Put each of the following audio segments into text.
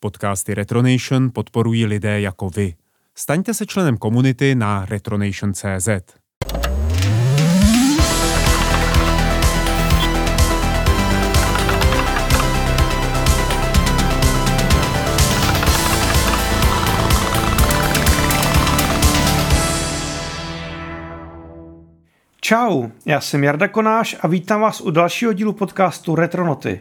Podcasty Retronation podporují lidé jako vy. Staňte se členem komunity na retronation.cz. Čau, já jsem Jarda Konáš a vítám vás u dalšího dílu podcastu Retronoty.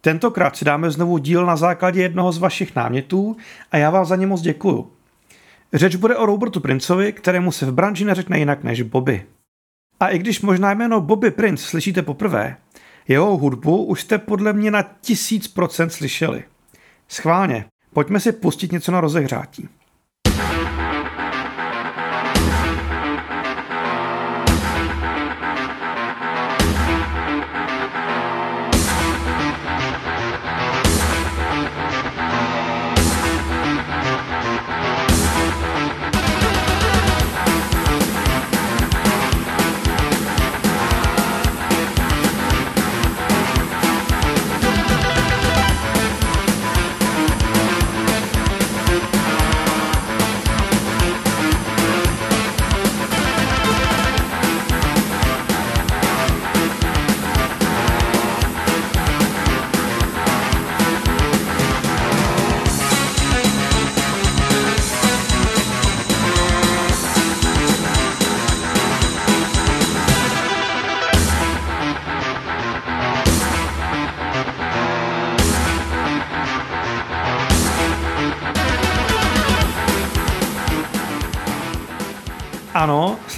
Tentokrát si dáme znovu díl na základě jednoho z vašich námětů a já vám za ně moc děkuju. Řeč bude o Robertu Princovi, kterému se v branži neřekne jinak než Bobby. A i když možná jméno Bobby Prince slyšíte poprvé, jeho hudbu už jste podle mě na tisíc procent slyšeli. Schválně, pojďme si pustit něco na rozehřátí.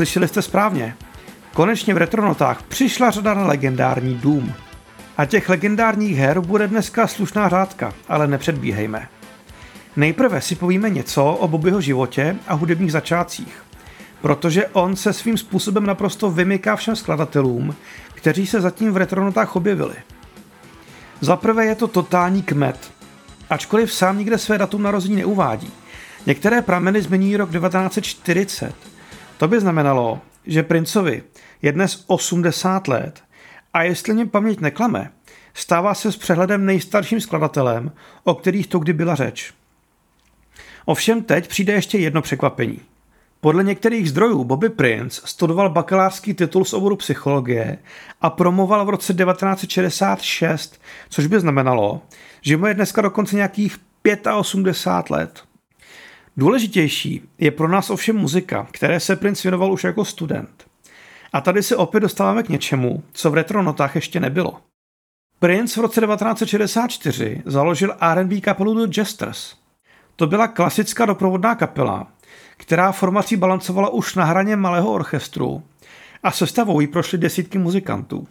Slyšeli jste správně. Konečně v Retronotách přišla řada na legendární Doom. A těch legendárních her bude dneska slušná řádka, ale nepředbíhejme. Nejprve si povíme něco o Bobbyho životě a hudebních začátcích, protože on se svým způsobem naprosto vymyká všem skladatelům, kteří se zatím v Retronotách objevili. Za prvé je to totální kmet, ačkoliv sám nikde své datum narození neuvádí. Některé prameny zmiňují rok 1940, to by znamenalo, že princovi je dnes 80 let a jestli mě paměť neklame, stává se s přehledem nejstarším skladatelem, o kterých to kdy byla řeč. Ovšem teď přijde ještě jedno překvapení. Podle některých zdrojů Bobby Prince studoval bakalářský titul z oboru psychologie a promoval v roce 1966, což by znamenalo, že mu je dneska dokonce nějakých 85 let. Důležitější je pro nás ovšem muzika, které se Prince věnoval už jako student. A tady se opět dostáváme k něčemu, co v retronotách ještě nebylo. Prince v roce 1964 založil R&B kapelu The Jesters. To byla klasická doprovodná kapela, která formací balancovala už na hraně malého orchestru a sestavou jí prošly desítky muzikantů.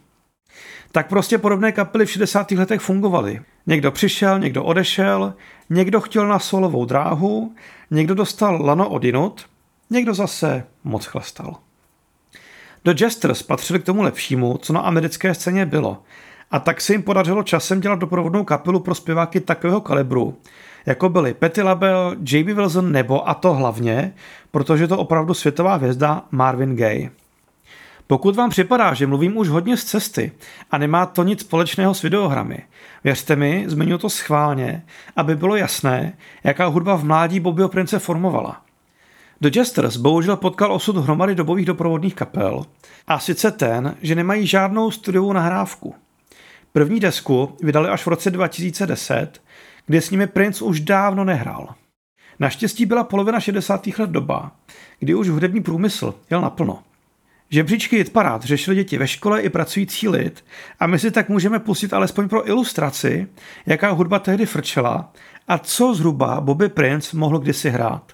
Tak prostě podobné kapely v 60. letech fungovaly. Někdo přišel, někdo odešel, někdo chtěl na solovou dráhu, někdo dostal lano od jinut, někdo zase moc chlastal. The Jesters patřili k tomu lepšímu, co na americké scéně bylo, a tak se jim podařilo časem dělat doprovodnou kapelu pro zpěváky takového kalibru, jako byli Petty LaBelle, J.B. Wilson nebo, a to hlavně, protože to opravdu světová hvězda Marvin Gaye. Pokud vám připadá, že mluvím už hodně z cesty a nemá to nic společného s videohrami, věřte mi, zmiňuji to schválně, aby bylo jasné, jaká hudba v mládí Bobbyho prince formovala. The Jesters bohužel potkal osud hromady dobových doprovodných kapel, a sice ten, že nemají žádnou studiovou nahrávku. První desku vydali až v roce 2010, kdy s nimi Prince už dávno nehrál. Naštěstí byla polovina 60. let doba, kdy už hudební průmysl jel naplno. Žebříčky hitparád řešili děti ve škole i pracující lid a my si tak můžeme pustit alespoň pro ilustraci, jaká hudba tehdy frčela a co zhruba Bobby Prince mohl kdysi hrát.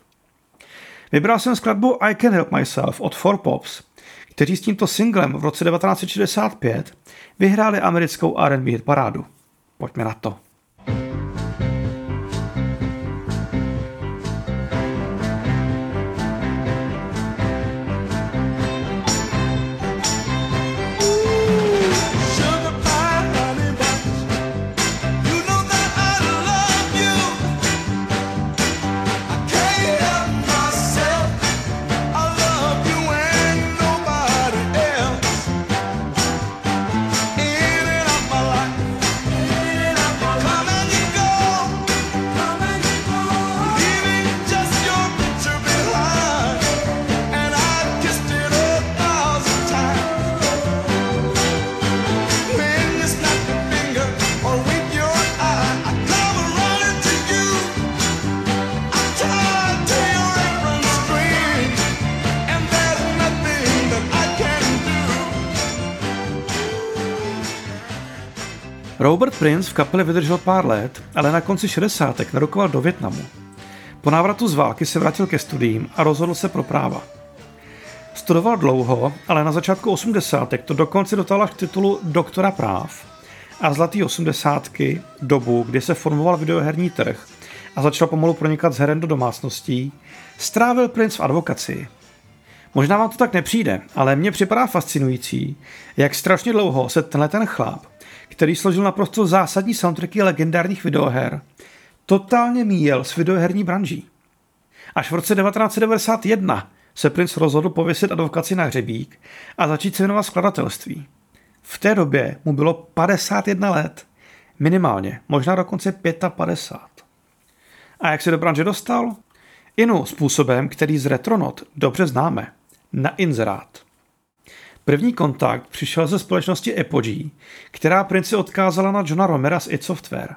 Vybral jsem skladbu I Can Help Myself od Four Pops, kteří s tímto singlem v roce 1965 vyhráli americkou R&B hitparádu. Pojďme na to. Prince v kapele vydržel pár let, ale na konci 60. narukoval do Větnamu. Po návratu z války se vrátil ke studiím a rozhodl se pro práva. Studoval dlouho, ale na začátku 80. to dokonce dotáhl k titulu doktora práv a zlatý 80. dobu, kdy se formoval videoherní trh a začal pomalu pronikat z heren do domácností, strávil Prince v advokaci. Možná vám to tak nepřijde, ale mně připadá fascinující, jak strašně dlouho se tenhle ten chlap, který složil naprosto zásadní soundtracky legendárních videoher, totálně míjel s videoherní branží. Až v roce 1991 se Prince rozhodl pověsit advokaci na hřebík a začít se věnovat skladatelství. V té době mu bylo 51 let. Minimálně, možná dokonce 55. A jak se do branže dostal? Inu způsobem, který z Retronot dobře známe. Na inzerát. První kontakt přišel ze společnosti Apogee, která Prince odkázala na Johna Romera z id Software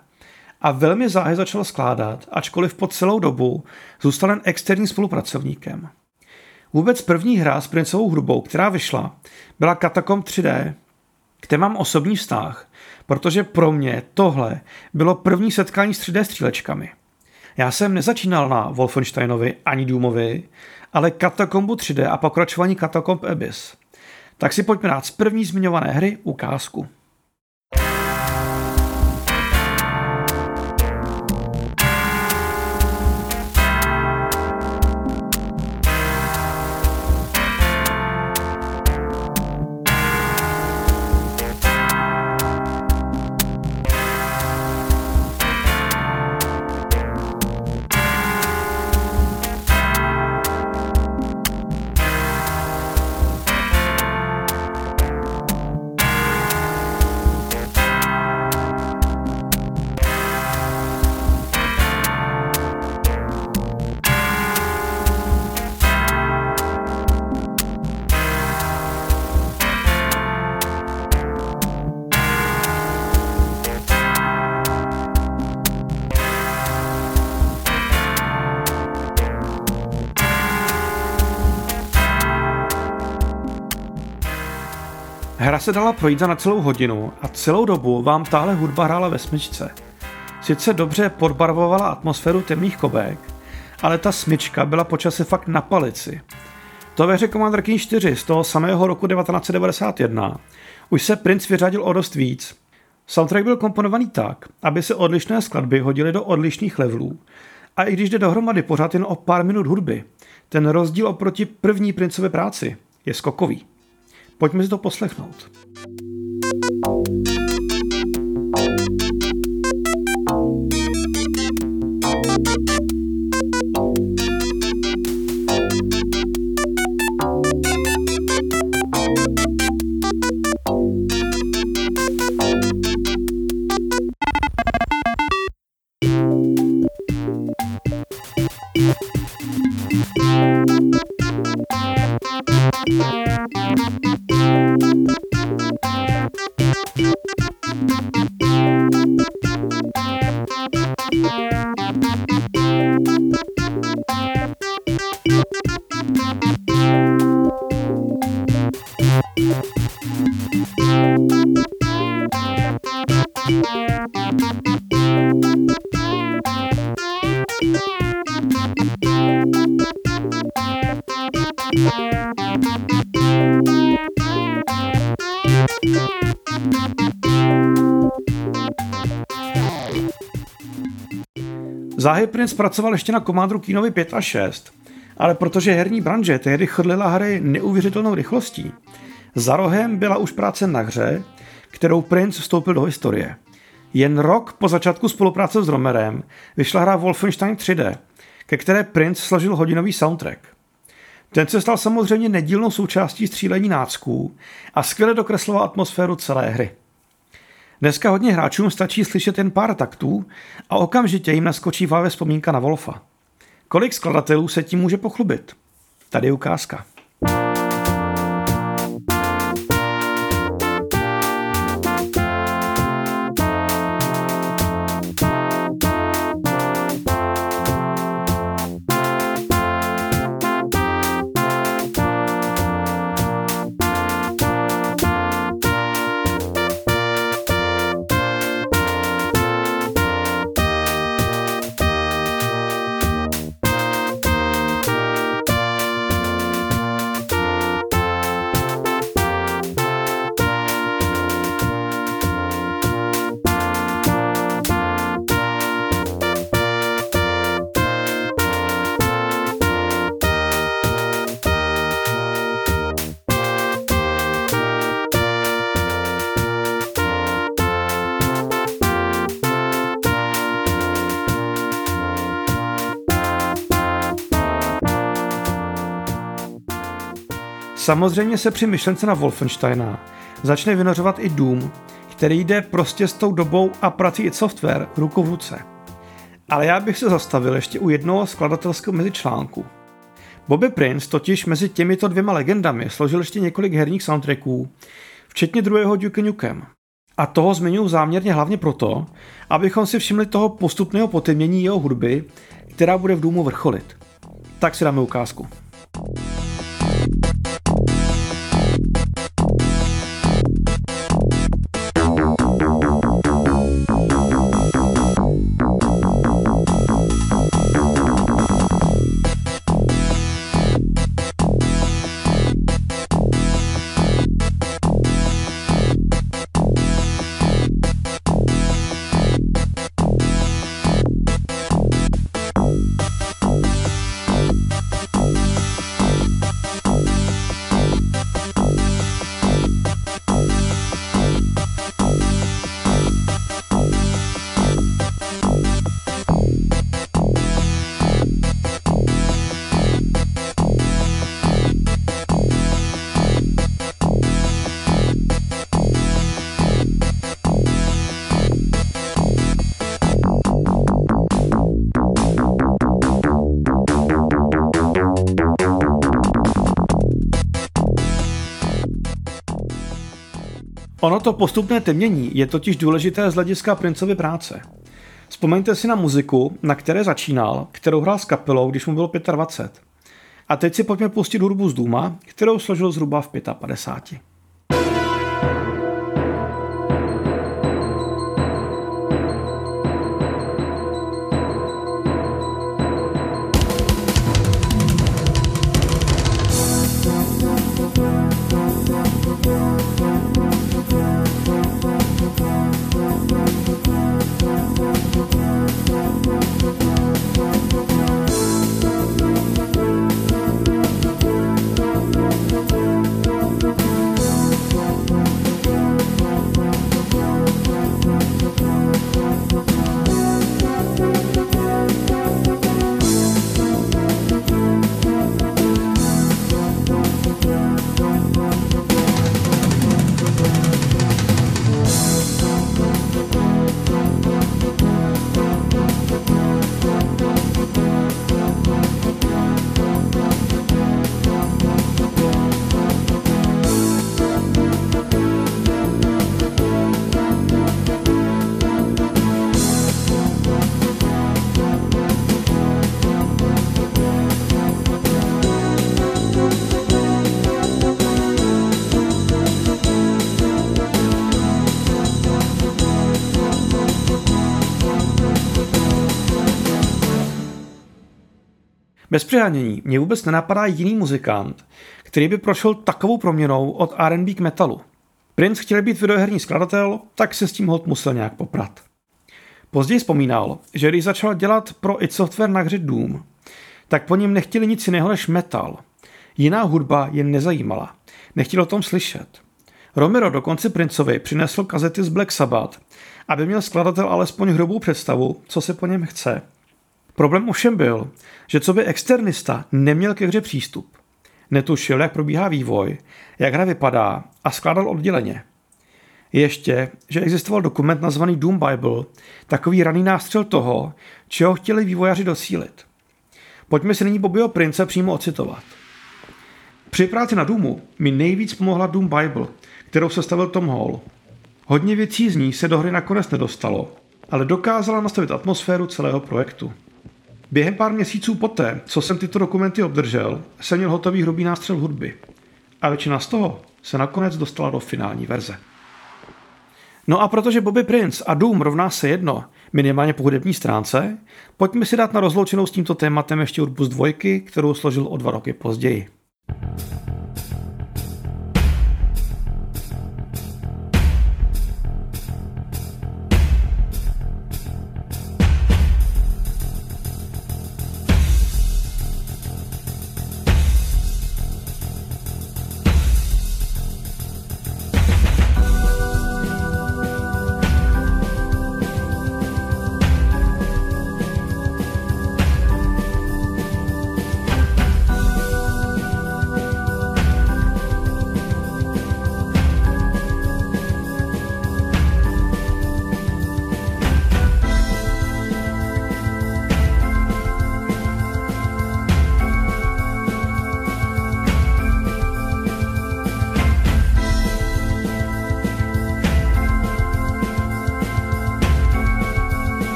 a velmi záhy začal skládat, ačkoliv po celou dobu zůstal jen externím spolupracovníkem. Vůbec první hra s Princovou hrubou, která vyšla, byla Katakom 3D, kde mám osobní vztah, protože pro mě tohle bylo první setkání s 3D střílečkami. Já jsem nezačínal na Wolfensteinovi ani Doomovi, ale Katakombu 3D a pokračování Katakomb Abyss. Tak si pojďme dát z první zmiňované hry ukázku. Se dala projít za na celou hodinu a celou dobu vám táhle hudba hrála ve smyčce. Sice dobře podbarvovala atmosféru temných kobek, ale ta smyčka byla počasí fakt na palici. To ve hře Commander King 4 z toho samého roku 1991 už se Prince vyřadil o dost víc. Soundtrack byl komponovaný tak, aby se odlišné skladby hodily do odlišných levelů a i když jde dohromady pořád jen o pár minut hudby, ten rozdíl oproti první Princové práci je skokový. Pojďme si to poslechnout. Záhy Prince pracoval ještě na komandru Kínovi 5 a 6, ale protože herní branže tehdy chrlila hry neuvěřitelnou rychlostí, za rohem byla už práce na hře, kterou Prince vstoupil do historie. Jen rok po začátku spolupráce s Romerem vyšla hra Wolfenstein 3D, ke které Prince složil hodinový soundtrack. Ten se stal samozřejmě nedílnou součástí střílení nácků a skvěle dokresloval atmosféru celé hry. Dneska hodně hráčům stačí slyšet jen pár taktů a okamžitě jim naskočí v hlavě vzpomínka na Wolfa. Kolik skladatelů se tím může pochlubit? Tady je ukázka. Samozřejmě se při myšlence na Wolfensteina začne vynořovat i Doom, který jde prostě s tou dobou a prací i software ruku v ruce. Ale já bych se zastavil ještě u jednoho skladatelského mezičlánku. Bobby Prince totiž mezi těmito dvěma legendami složil ještě několik herních soundtracků, včetně druhého Duke Nukem. A toho zmiňuji záměrně hlavně proto, abychom si všimli toho postupného potemnění jeho hudby, která bude v důmu vrcholit. Tak si dáme ukázku. Ono to postupné temnění je totiž důležité z hlediska Princovy práce. Vzpomeňte si na muziku, na které začínal, kterou hrál s kapelou, když mu bylo 25. A teď si pojďme pustit hudbu z Duma, kterou složil zhruba v 55. Bez přehánění mě vůbec nenapadá jiný muzikant, který by prošel takovou proměnou od R&B k metalu. Prince chtěl být videoherní skladatel, tak se s tím hod musel nějak poprat. Později vzpomínal, že když začal dělat pro id Software na hře Doom, tak po něm nechtěli nic jiného než metal. Jiná hudba je nezajímala. Nechtěl o tom slyšet. Romero dokonce Princovi přinesl kazety z Black Sabbath, aby měl skladatel alespoň hrubou představu, co se po něm chce – Problém ovšem byl, že co by externista neměl ke hře přístup. Netušil, jak probíhá vývoj, jak hra vypadá a skládal odděleně. Ještě, že existoval dokument nazvaný Doom Bible, takový raný nástřel toho, čeho chtěli vývojáři dosílit. Pojďme si nyní Bobbyho prince přímo ocitovat. Při práci na Doomu mi nejvíc pomohla Doom Bible, kterou sestavil Tom Hall. Hodně věcí z ní se do hry nakonec nedostalo, ale dokázala nastavit atmosféru celého projektu. Během pár měsíců poté, co jsem tyto dokumenty obdržel, jsem měl hotový hrubý nástřel hudby. A většina z toho se nakonec dostala do finální verze. No a protože Bobby Prince a Doom rovná se jedno, minimálně po hudební stránce, pojďme si dát na rozloučenou s tímto tématem ještě hudbu z dvojky, kterou složil o dva roky později.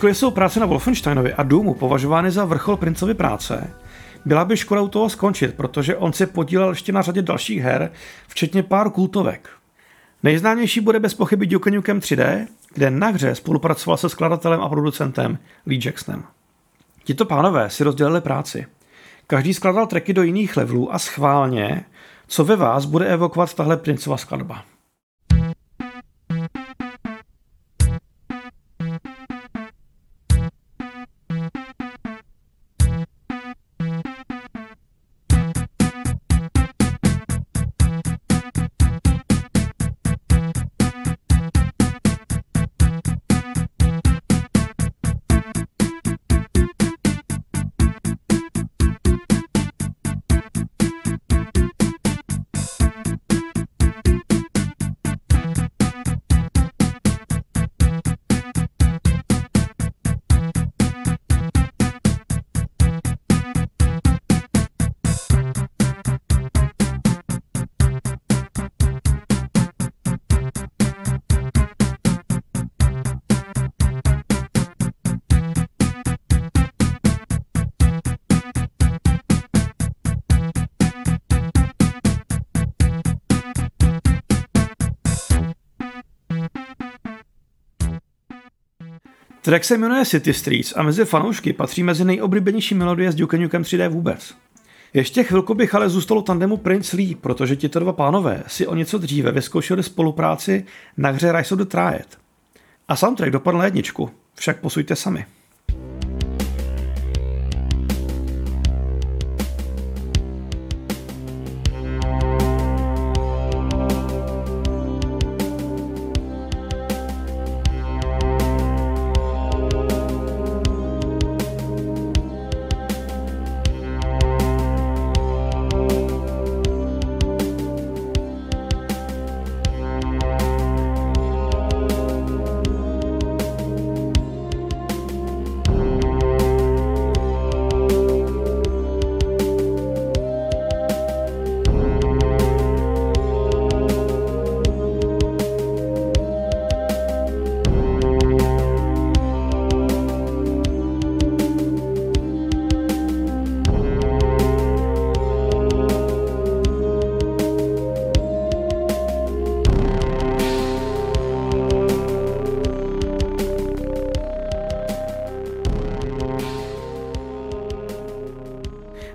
Ačkoliv jsou práce na Wolfensteinovi a Doomu považovány za vrchol Princovy práce, byla by škoda u toho skončit, protože on se podílel ještě na řadě dalších her, včetně pár kultovek. Nejznámější bude bez pochyby Duke Nukem 3D, kde na hře spolupracoval se skladatelem a producentem Lee Jacksonem. Tito pánové si rozdělili práci. Každý skladal tracky do jiných levelů a schválně, co ve vás bude evokovat tahle princova skladba. Track se jmenuje City Streets a mezi fanoušky patří mezi nejoblíbenější melodie s Duke Nukem 3D vůbec. Ještě chvilku bych ale zůstalo tandemu Prince Lee, protože tito dva pánové si o něco dříve vyzkoušeli spolupráci na hře Rise of the Triad. A soundtrack dopadl na jedničku, však posuďte sami.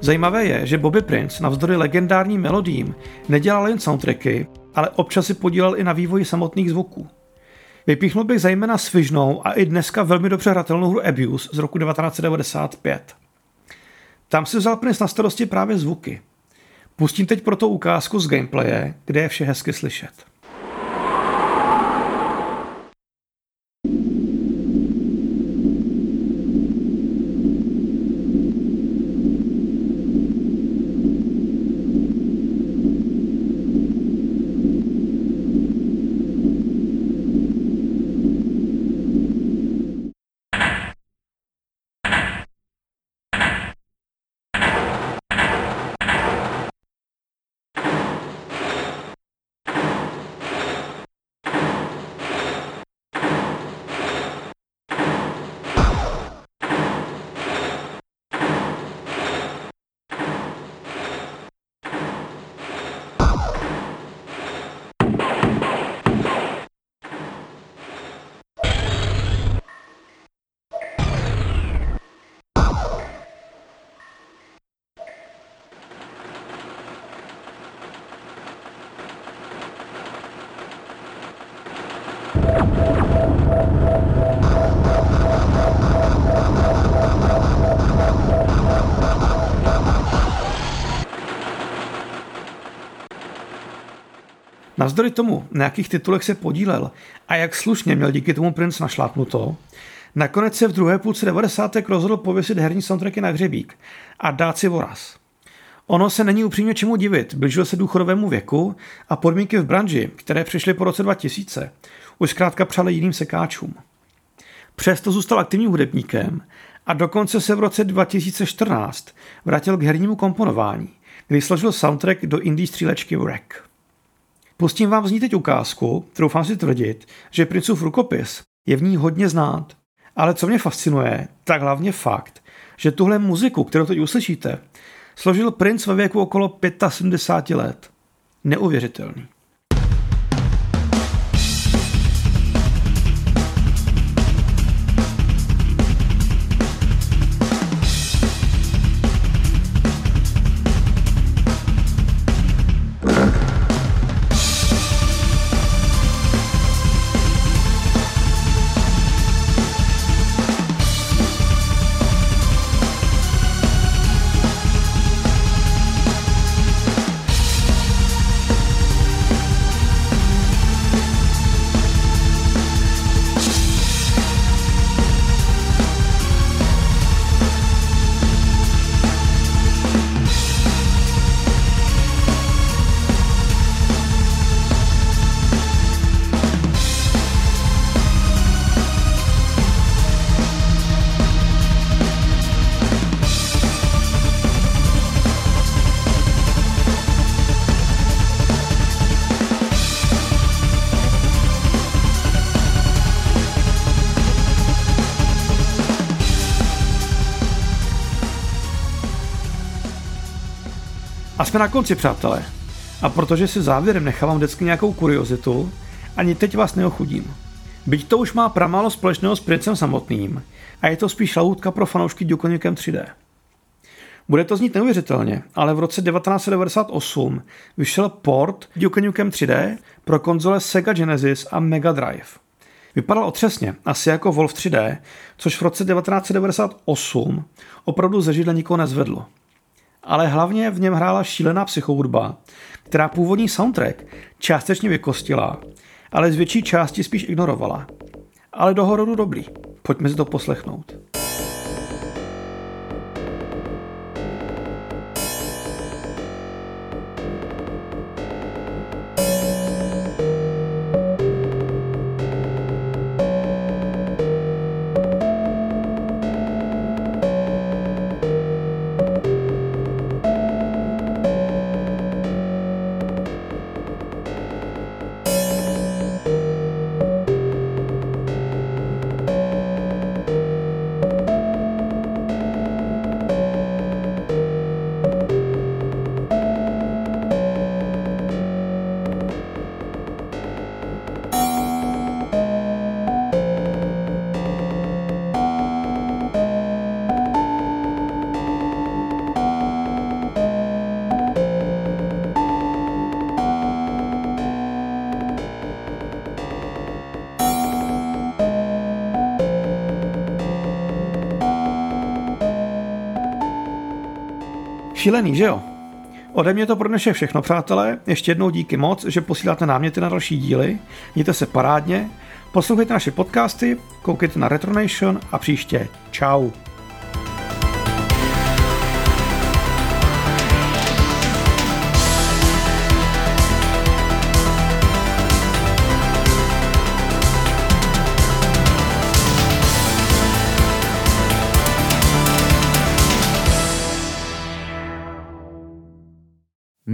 Zajímavé je, že Bobby Prince navzdory legendárním melodím nedělal jen soundtracky, ale občas si podílel i na vývoji samotných zvuků. Vypíchnul bych zejména svižnou a i dneska velmi dobře hratelnou hru Abuse z roku 1995. Tam si vzal Prince na starosti právě zvuky. Pustím teď proto ukázku z gameplaye, kde je vše hezky slyšet. Navzdory tomu, na jakých titulech se podílel a jak slušně měl díky tomu princ našlápnuto, nakonec se v druhé půlce 90. rozhodl pověsit herní soundtracky na hřebík a dát si voraz. Ono se není upřímně čemu divit, blížil se důchodovému věku a podmínky v branži, které přišly po roce 2000, už zkrátka přáli jiným sekáčům. Přesto zůstal aktivním hudebníkem a dokonce se v roce 2014 vrátil k hernímu komponování, kdy složil soundtrack do indie střílečky Wreck. Pustím vám z ní teď ukázku, kterou vám si tvrdit, že Princův rukopis je v ní hodně znát Ale co mě fascinuje, tak hlavně fakt, že tuhle muziku, kterou teď uslyšíte, složil princ ve věku okolo 75 let. Neuvěřitelný. Jsme na konci, přátelé. A protože si závěrem nechávám vždycky nějakou kuriozitu, ani teď vás neochudím. Byť to už má pramálo společného s princem samotným a je to spíš lahůdka pro fanoušky Duke Nukem 3D. Bude to znít neuvěřitelně, ale v roce 1998 vyšel port Duke Nukem 3D pro konzole Sega Genesis a Mega Drive. Vypadal otřesně, asi jako Wolf 3D, což v roce 1998 opravdu ze židle nikoho nezvedlo ale hlavně v něm hrála šílená psychohudba, která původní soundtrack částečně vykostila, ale z větší části spíš ignorovala. Ale do hororu dobrý. Pojďme si to poslechnout. Šílený, že jo? Ode mě to pro dnešek všechno, přátelé. Ještě jednou díky moc, že posíláte náměty na další díly. Mějte se parádně, poslouchejte naše podcasty, koukejte na Retronation a příště. Ciao.